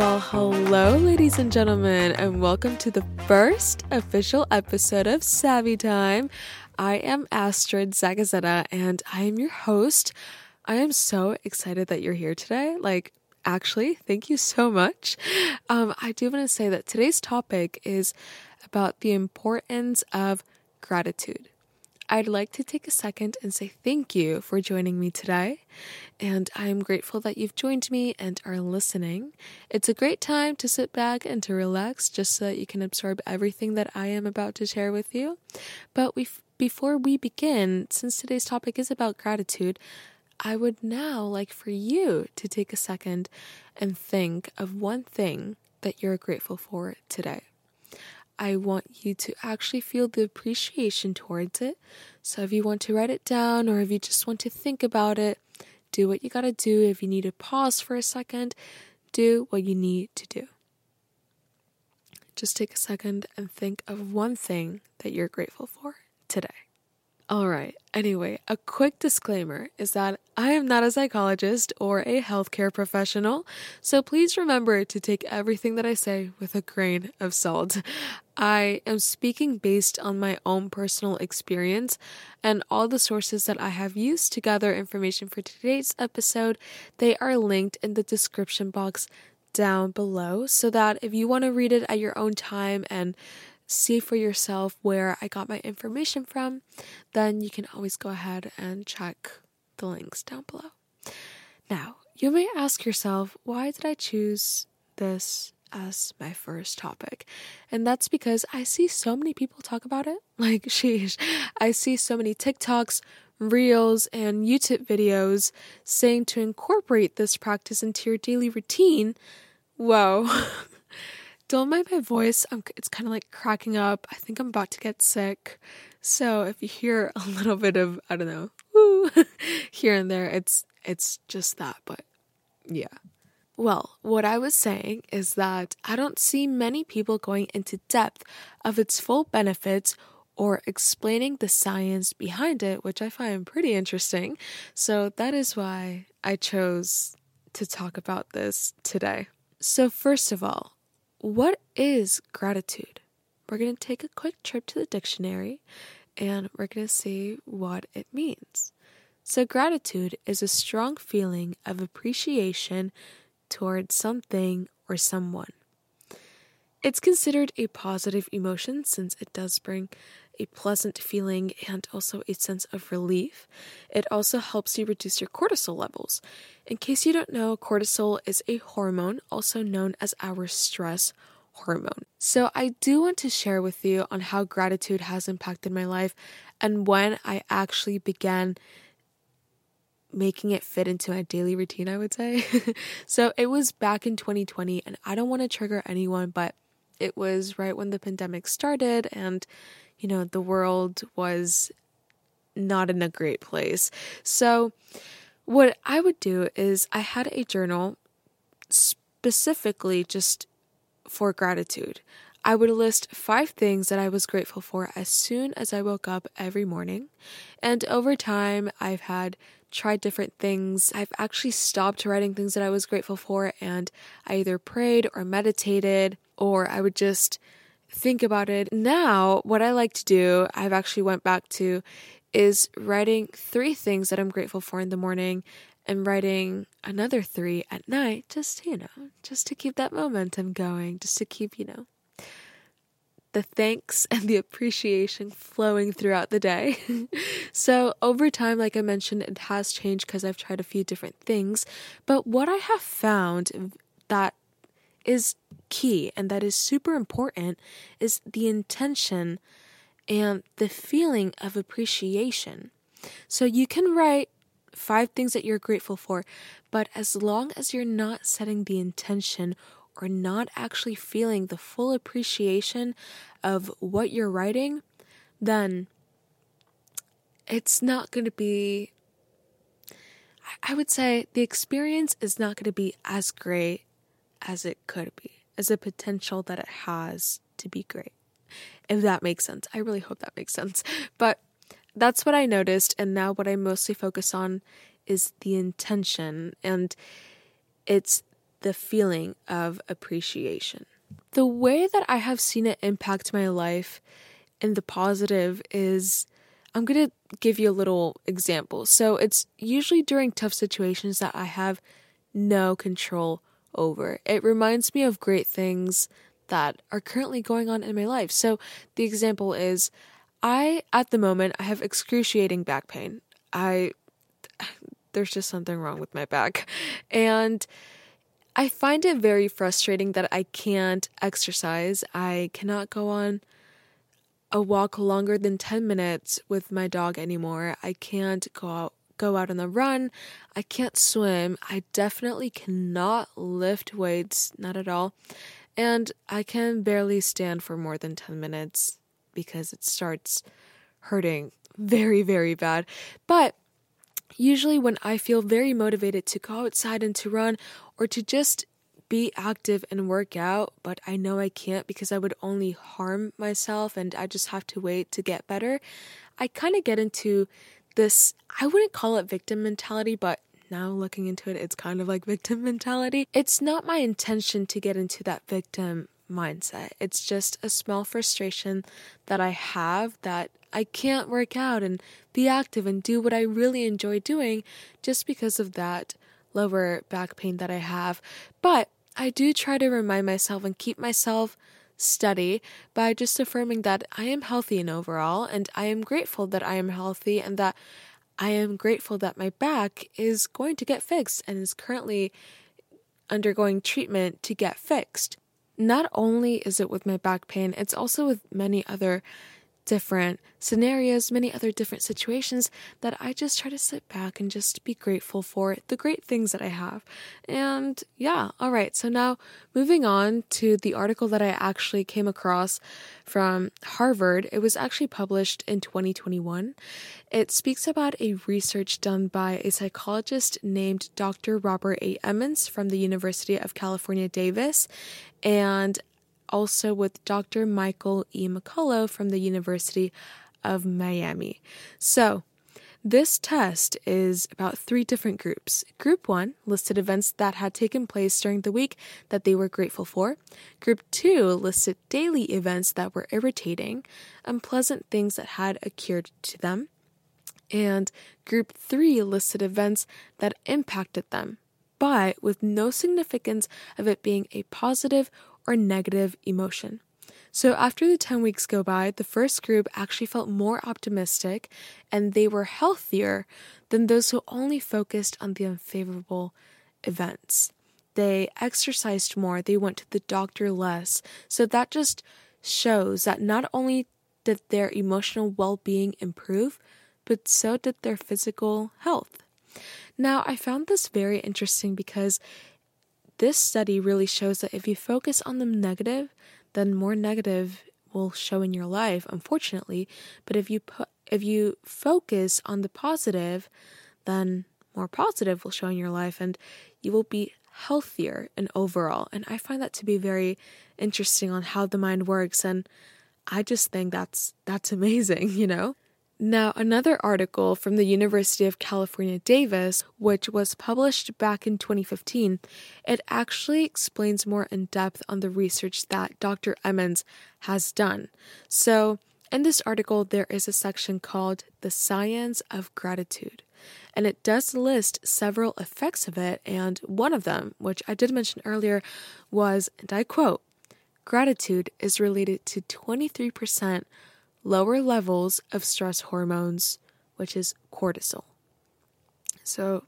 Well, hello, ladies and gentlemen, and welcome to the first official episode of Savvy Time. I am Astrid Zagazeta, and I am your host. I am so excited that you're here today. Like, actually, thank you so much. Um, I do want to say that today's topic is about the importance of gratitude. I'd like to take a second and say thank you for joining me today. And I'm grateful that you've joined me and are listening. It's a great time to sit back and to relax just so that you can absorb everything that I am about to share with you. But we before we begin, since today's topic is about gratitude, I would now like for you to take a second and think of one thing that you're grateful for today. I want you to actually feel the appreciation towards it. So if you want to write it down or if you just want to think about it, do what you gotta do. If you need to pause for a second, do what you need to do. Just take a second and think of one thing that you're grateful for today. All right. Anyway, a quick disclaimer is that I am not a psychologist or a healthcare professional, so please remember to take everything that I say with a grain of salt. I am speaking based on my own personal experience, and all the sources that I have used to gather information for today's episode, they are linked in the description box down below so that if you want to read it at your own time and see for yourself where I got my information from, then you can always go ahead and check the links down below. Now, you may ask yourself, why did I choose this as my first topic? And that's because I see so many people talk about it. Like, sheesh, I see so many TikToks, reels, and YouTube videos saying to incorporate this practice into your daily routine. Whoa. Don't mind my voice. I'm, it's kind of like cracking up. I think I'm about to get sick. So if you hear a little bit of I don't know, woo, here and there, it's it's just that. But yeah. Well, what I was saying is that I don't see many people going into depth of its full benefits or explaining the science behind it, which I find pretty interesting. So that is why I chose to talk about this today. So, first of all, what is gratitude? We're going to take a quick trip to the dictionary and we're going to see what it means. So, gratitude is a strong feeling of appreciation towards something or someone. It's considered a positive emotion since it does bring a pleasant feeling and also a sense of relief. It also helps you reduce your cortisol levels. In case you don't know, cortisol is a hormone, also known as our stress hormone. So, I do want to share with you on how gratitude has impacted my life and when I actually began making it fit into my daily routine, I would say. so, it was back in 2020, and I don't want to trigger anyone, but it was right when the pandemic started, and you know, the world was not in a great place. So, what I would do is I had a journal specifically just for gratitude. I would list five things that I was grateful for as soon as I woke up every morning. And over time, I've had tried different things. I've actually stopped writing things that I was grateful for, and I either prayed or meditated, or I would just think about it. Now, what I like to do, I've actually went back to is writing three things that I'm grateful for in the morning and writing another three at night just, you know, just to keep that momentum going, just to keep, you know, the thanks and the appreciation flowing throughout the day. so, over time, like I mentioned, it has changed because I've tried a few different things. But what I have found that is key and that is super important is the intention and the feeling of appreciation. So you can write five things that you're grateful for, but as long as you're not setting the intention or not actually feeling the full appreciation of what you're writing, then it's not going to be, I would say, the experience is not going to be as great as it could be, as the potential that it has to be great. If that makes sense. I really hope that makes sense. But that's what I noticed. And now what I mostly focus on is the intention. And it's the feeling of appreciation. The way that I have seen it impact my life in the positive is I'm going to give you a little example. So it's usually during tough situations that I have no control over. It reminds me of great things that are currently going on in my life. So the example is I at the moment I have excruciating back pain. I there's just something wrong with my back. And I find it very frustrating that I can't exercise. I cannot go on a walk longer than 10 minutes with my dog anymore. I can't go out go out on the run. I can't swim. I definitely cannot lift weights, not at all. And I can barely stand for more than 10 minutes because it starts hurting very, very bad. But usually, when I feel very motivated to go outside and to run or to just be active and work out, but I know I can't because I would only harm myself and I just have to wait to get better. I kind of get into this, I wouldn't call it victim mentality, but now looking into it, it's kind of like victim mentality. It's not my intention to get into that victim mindset. It's just a small frustration that I have that I can't work out and be active and do what I really enjoy doing just because of that lower back pain that I have. But I do try to remind myself and keep myself steady by just affirming that I am healthy and overall, and I am grateful that I am healthy and that I am grateful that my back is going to get fixed and is currently undergoing treatment to get fixed. Not only is it with my back pain, it's also with many other different scenarios, many other different situations that I just try to sit back and just be grateful for the great things that I have. And yeah, all right. So now moving on to the article that I actually came across from Harvard. It was actually published in 2021. It speaks about a research done by a psychologist named Dr. Robert A. Emmons from the University of California, Davis, and also with Dr. Michael E. McCullough from the University of Miami. So, this test is about three different groups. Group 1 listed events that had taken place during the week that they were grateful for. Group 2 listed daily events that were irritating, unpleasant things that had occurred to them. And Group 3 listed events that impacted them, but with no significance of it being a positive or negative emotion. So, after the 10 weeks go by, the first group actually felt more optimistic and they were healthier than those who only focused on the unfavorable events. They exercised more, they went to the doctor less. So, that just shows that not only did their emotional well being improve, but so did their physical health. Now, I found this very interesting because this study really shows that if you focus on the negative, then more negative will show in your life, unfortunately. But if you put if you focus on the positive, then more positive will show in your life and you will be healthier and overall. And I find that to be very interesting on how the mind works and I just think that's that's amazing, you know? Now, another article from the University of California, Davis, which was published back in 2015, it actually explains more in depth on the research that Dr. Emmons has done. So, in this article, there is a section called The Science of Gratitude, and it does list several effects of it. And one of them, which I did mention earlier, was, and I quote, gratitude is related to 23% lower levels of stress hormones, which is cortisol. So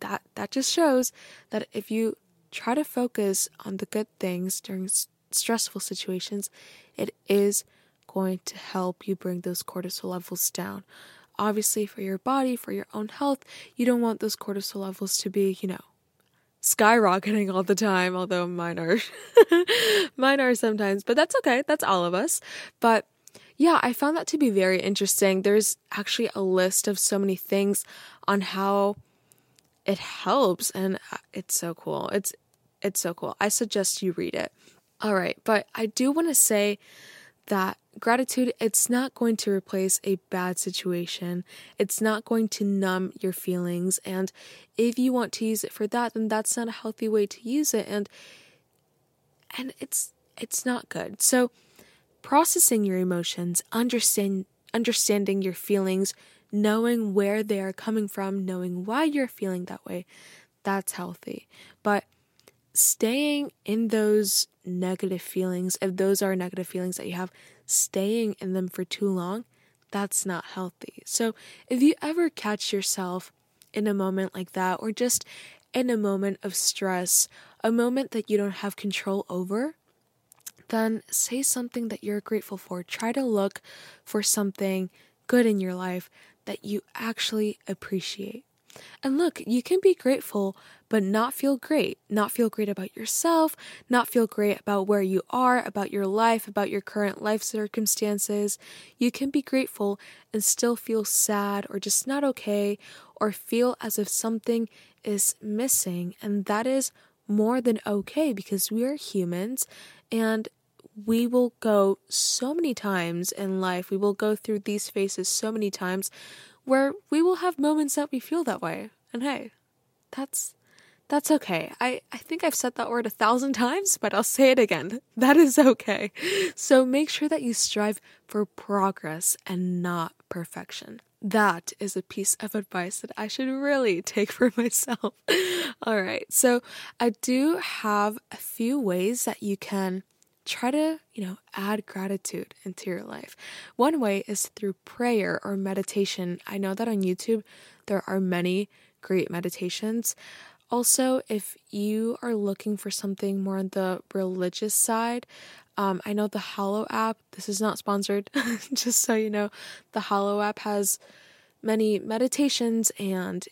that that just shows that if you try to focus on the good things during s- stressful situations, it is going to help you bring those cortisol levels down. Obviously, for your body, for your own health, you don't want those cortisol levels to be, you know, skyrocketing all the time, although mine are mine are sometimes, but that's okay. That's all of us. But yeah, I found that to be very interesting. There's actually a list of so many things on how it helps and uh, it's so cool. It's it's so cool. I suggest you read it. All right, but I do want to say that gratitude, it's not going to replace a bad situation. It's not going to numb your feelings. And if you want to use it for that, then that's not a healthy way to use it. And and it's it's not good. So processing your emotions, understand understanding your feelings, knowing where they are coming from, knowing why you're feeling that way, that's healthy. But staying in those negative feelings, if those are negative feelings that you have, staying in them for too long, that's not healthy. So if you ever catch yourself in a moment like that, or just in a moment of stress, a moment that you don't have control over, then say something that you're grateful for. Try to look for something good in your life that you actually appreciate. And look, you can be grateful, but not feel great. Not feel great about yourself, not feel great about where you are, about your life, about your current life circumstances. You can be grateful and still feel sad or just not okay or feel as if something is missing. And that is more than okay because we are humans and we will go so many times in life, we will go through these phases so many times where we will have moments that we feel that way. And hey, that's that's okay. I, I think I've said that word a thousand times, but I'll say it again. That is okay. So make sure that you strive for progress and not perfection. That is a piece of advice that I should really take for myself. All right. So I do have a few ways that you can try to, you know, add gratitude into your life. One way is through prayer or meditation. I know that on YouTube there are many great meditations. Also, if you are looking for something more on the religious side, um, I know the Hallow app, this is not sponsored, just so you know, the Hallow app has many meditations and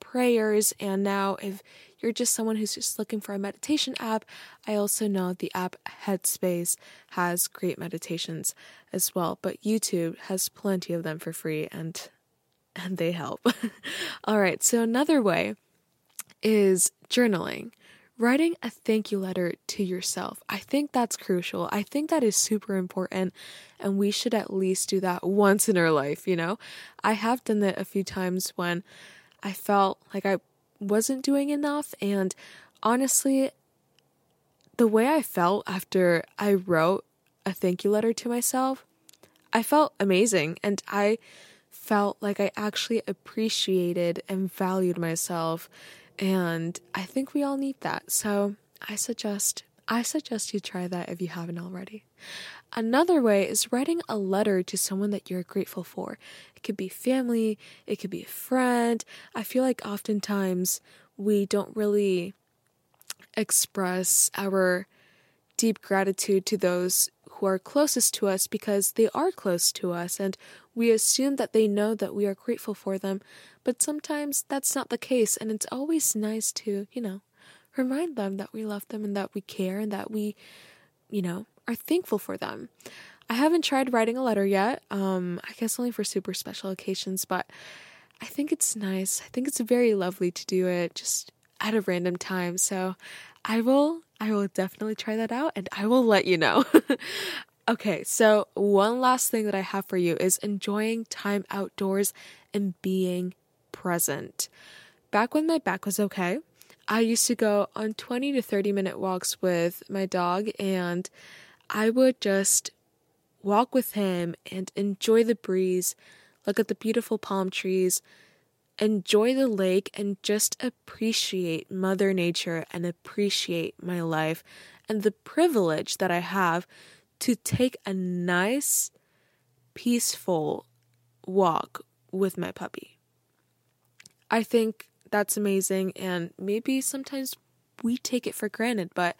prayers. And now, if you're just someone who's just looking for a meditation app, I also know the app Headspace has great meditations as well, but YouTube has plenty of them for free and and they help. All right, so another way is journaling. Writing a thank you letter to yourself. I think that's crucial. I think that is super important, and we should at least do that once in our life, you know? I have done that a few times when I felt like I wasn't doing enough. And honestly, the way I felt after I wrote a thank you letter to myself, I felt amazing. And I felt like I actually appreciated and valued myself. And I think we all need that. So I suggest I suggest you try that if you haven't already. Another way is writing a letter to someone that you're grateful for. It could be family, it could be a friend. I feel like oftentimes we don't really express our deep gratitude to those who are closest to us because they are close to us and we assume that they know that we are grateful for them. But sometimes that's not the case, and it's always nice to, you know, remind them that we love them and that we care and that we, you know, are thankful for them. I haven't tried writing a letter yet. Um, I guess only for super special occasions, but I think it's nice. I think it's very lovely to do it just at a random time. So I will I will definitely try that out and I will let you know. okay, so one last thing that I have for you is enjoying time outdoors and being present. Back when my back was okay, I used to go on 20 to 30 minute walks with my dog, and I would just walk with him and enjoy the breeze, look at the beautiful palm trees, enjoy the lake, and just appreciate Mother Nature and appreciate my life and the privilege that I have to take a nice, peaceful walk with my puppy. I think that's amazing. And maybe sometimes we take it for granted, but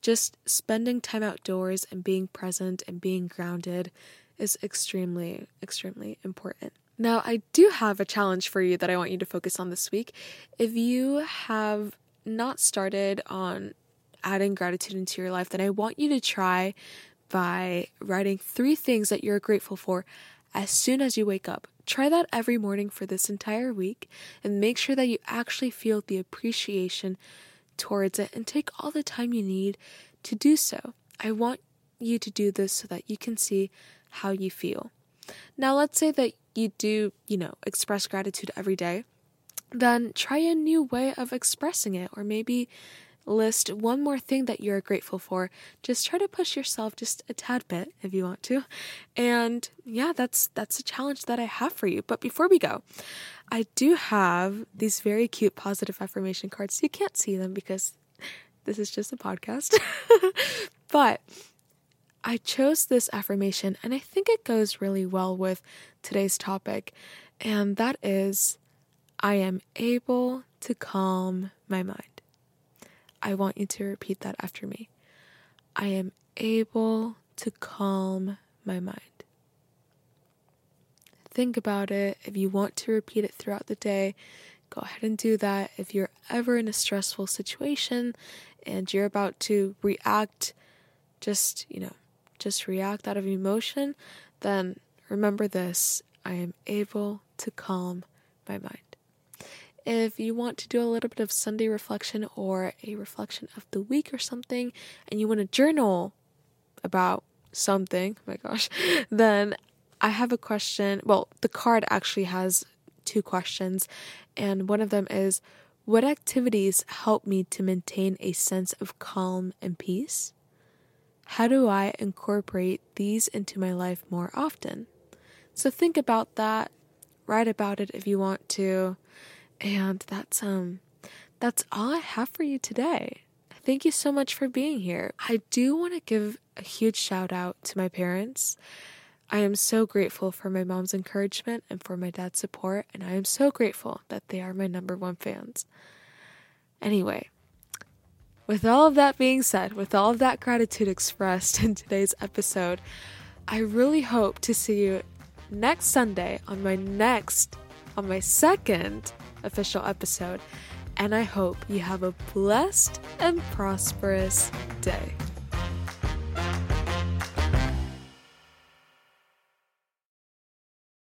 just spending time outdoors and being present and being grounded is extremely, extremely important. Now, I do have a challenge for you that I want you to focus on this week. If you have not started on adding gratitude into your life, then I want you to try by writing three things that you're grateful for as soon as you wake up. Try that every morning for this entire week and make sure that you actually feel the appreciation towards it and take all the time you need to do so. I want you to do this so that you can see how you feel. Now, let's say that you do, you know, express gratitude every day, then try a new way of expressing it, or maybe list one more thing that you're grateful for. Just try to push yourself just a tad bit if you want to. And yeah, that's that's a challenge that I have for you. But before we go, I do have these very cute positive affirmation cards. You can't see them because this is just a podcast. but I chose this affirmation and I think it goes really well with today's topic, and that is I am able to calm my mind. I want you to repeat that after me. I am able to calm my mind. Think about it. If you want to repeat it throughout the day, go ahead and do that. If you're ever in a stressful situation and you're about to react, just, you know, just react out of emotion, then remember this I am able to calm my mind. If you want to do a little bit of Sunday reflection or a reflection of the week or something, and you want to journal about something, oh my gosh, then I have a question. Well, the card actually has two questions, and one of them is What activities help me to maintain a sense of calm and peace? How do I incorporate these into my life more often? So think about that, write about it if you want to. And that's um that's all I have for you today. Thank you so much for being here. I do want to give a huge shout out to my parents. I am so grateful for my mom's encouragement and for my dad's support, and I am so grateful that they are my number one fans. Anyway, with all of that being said, with all of that gratitude expressed in today's episode, I really hope to see you next Sunday on my next, on my second official episode. And I hope you have a blessed and prosperous day.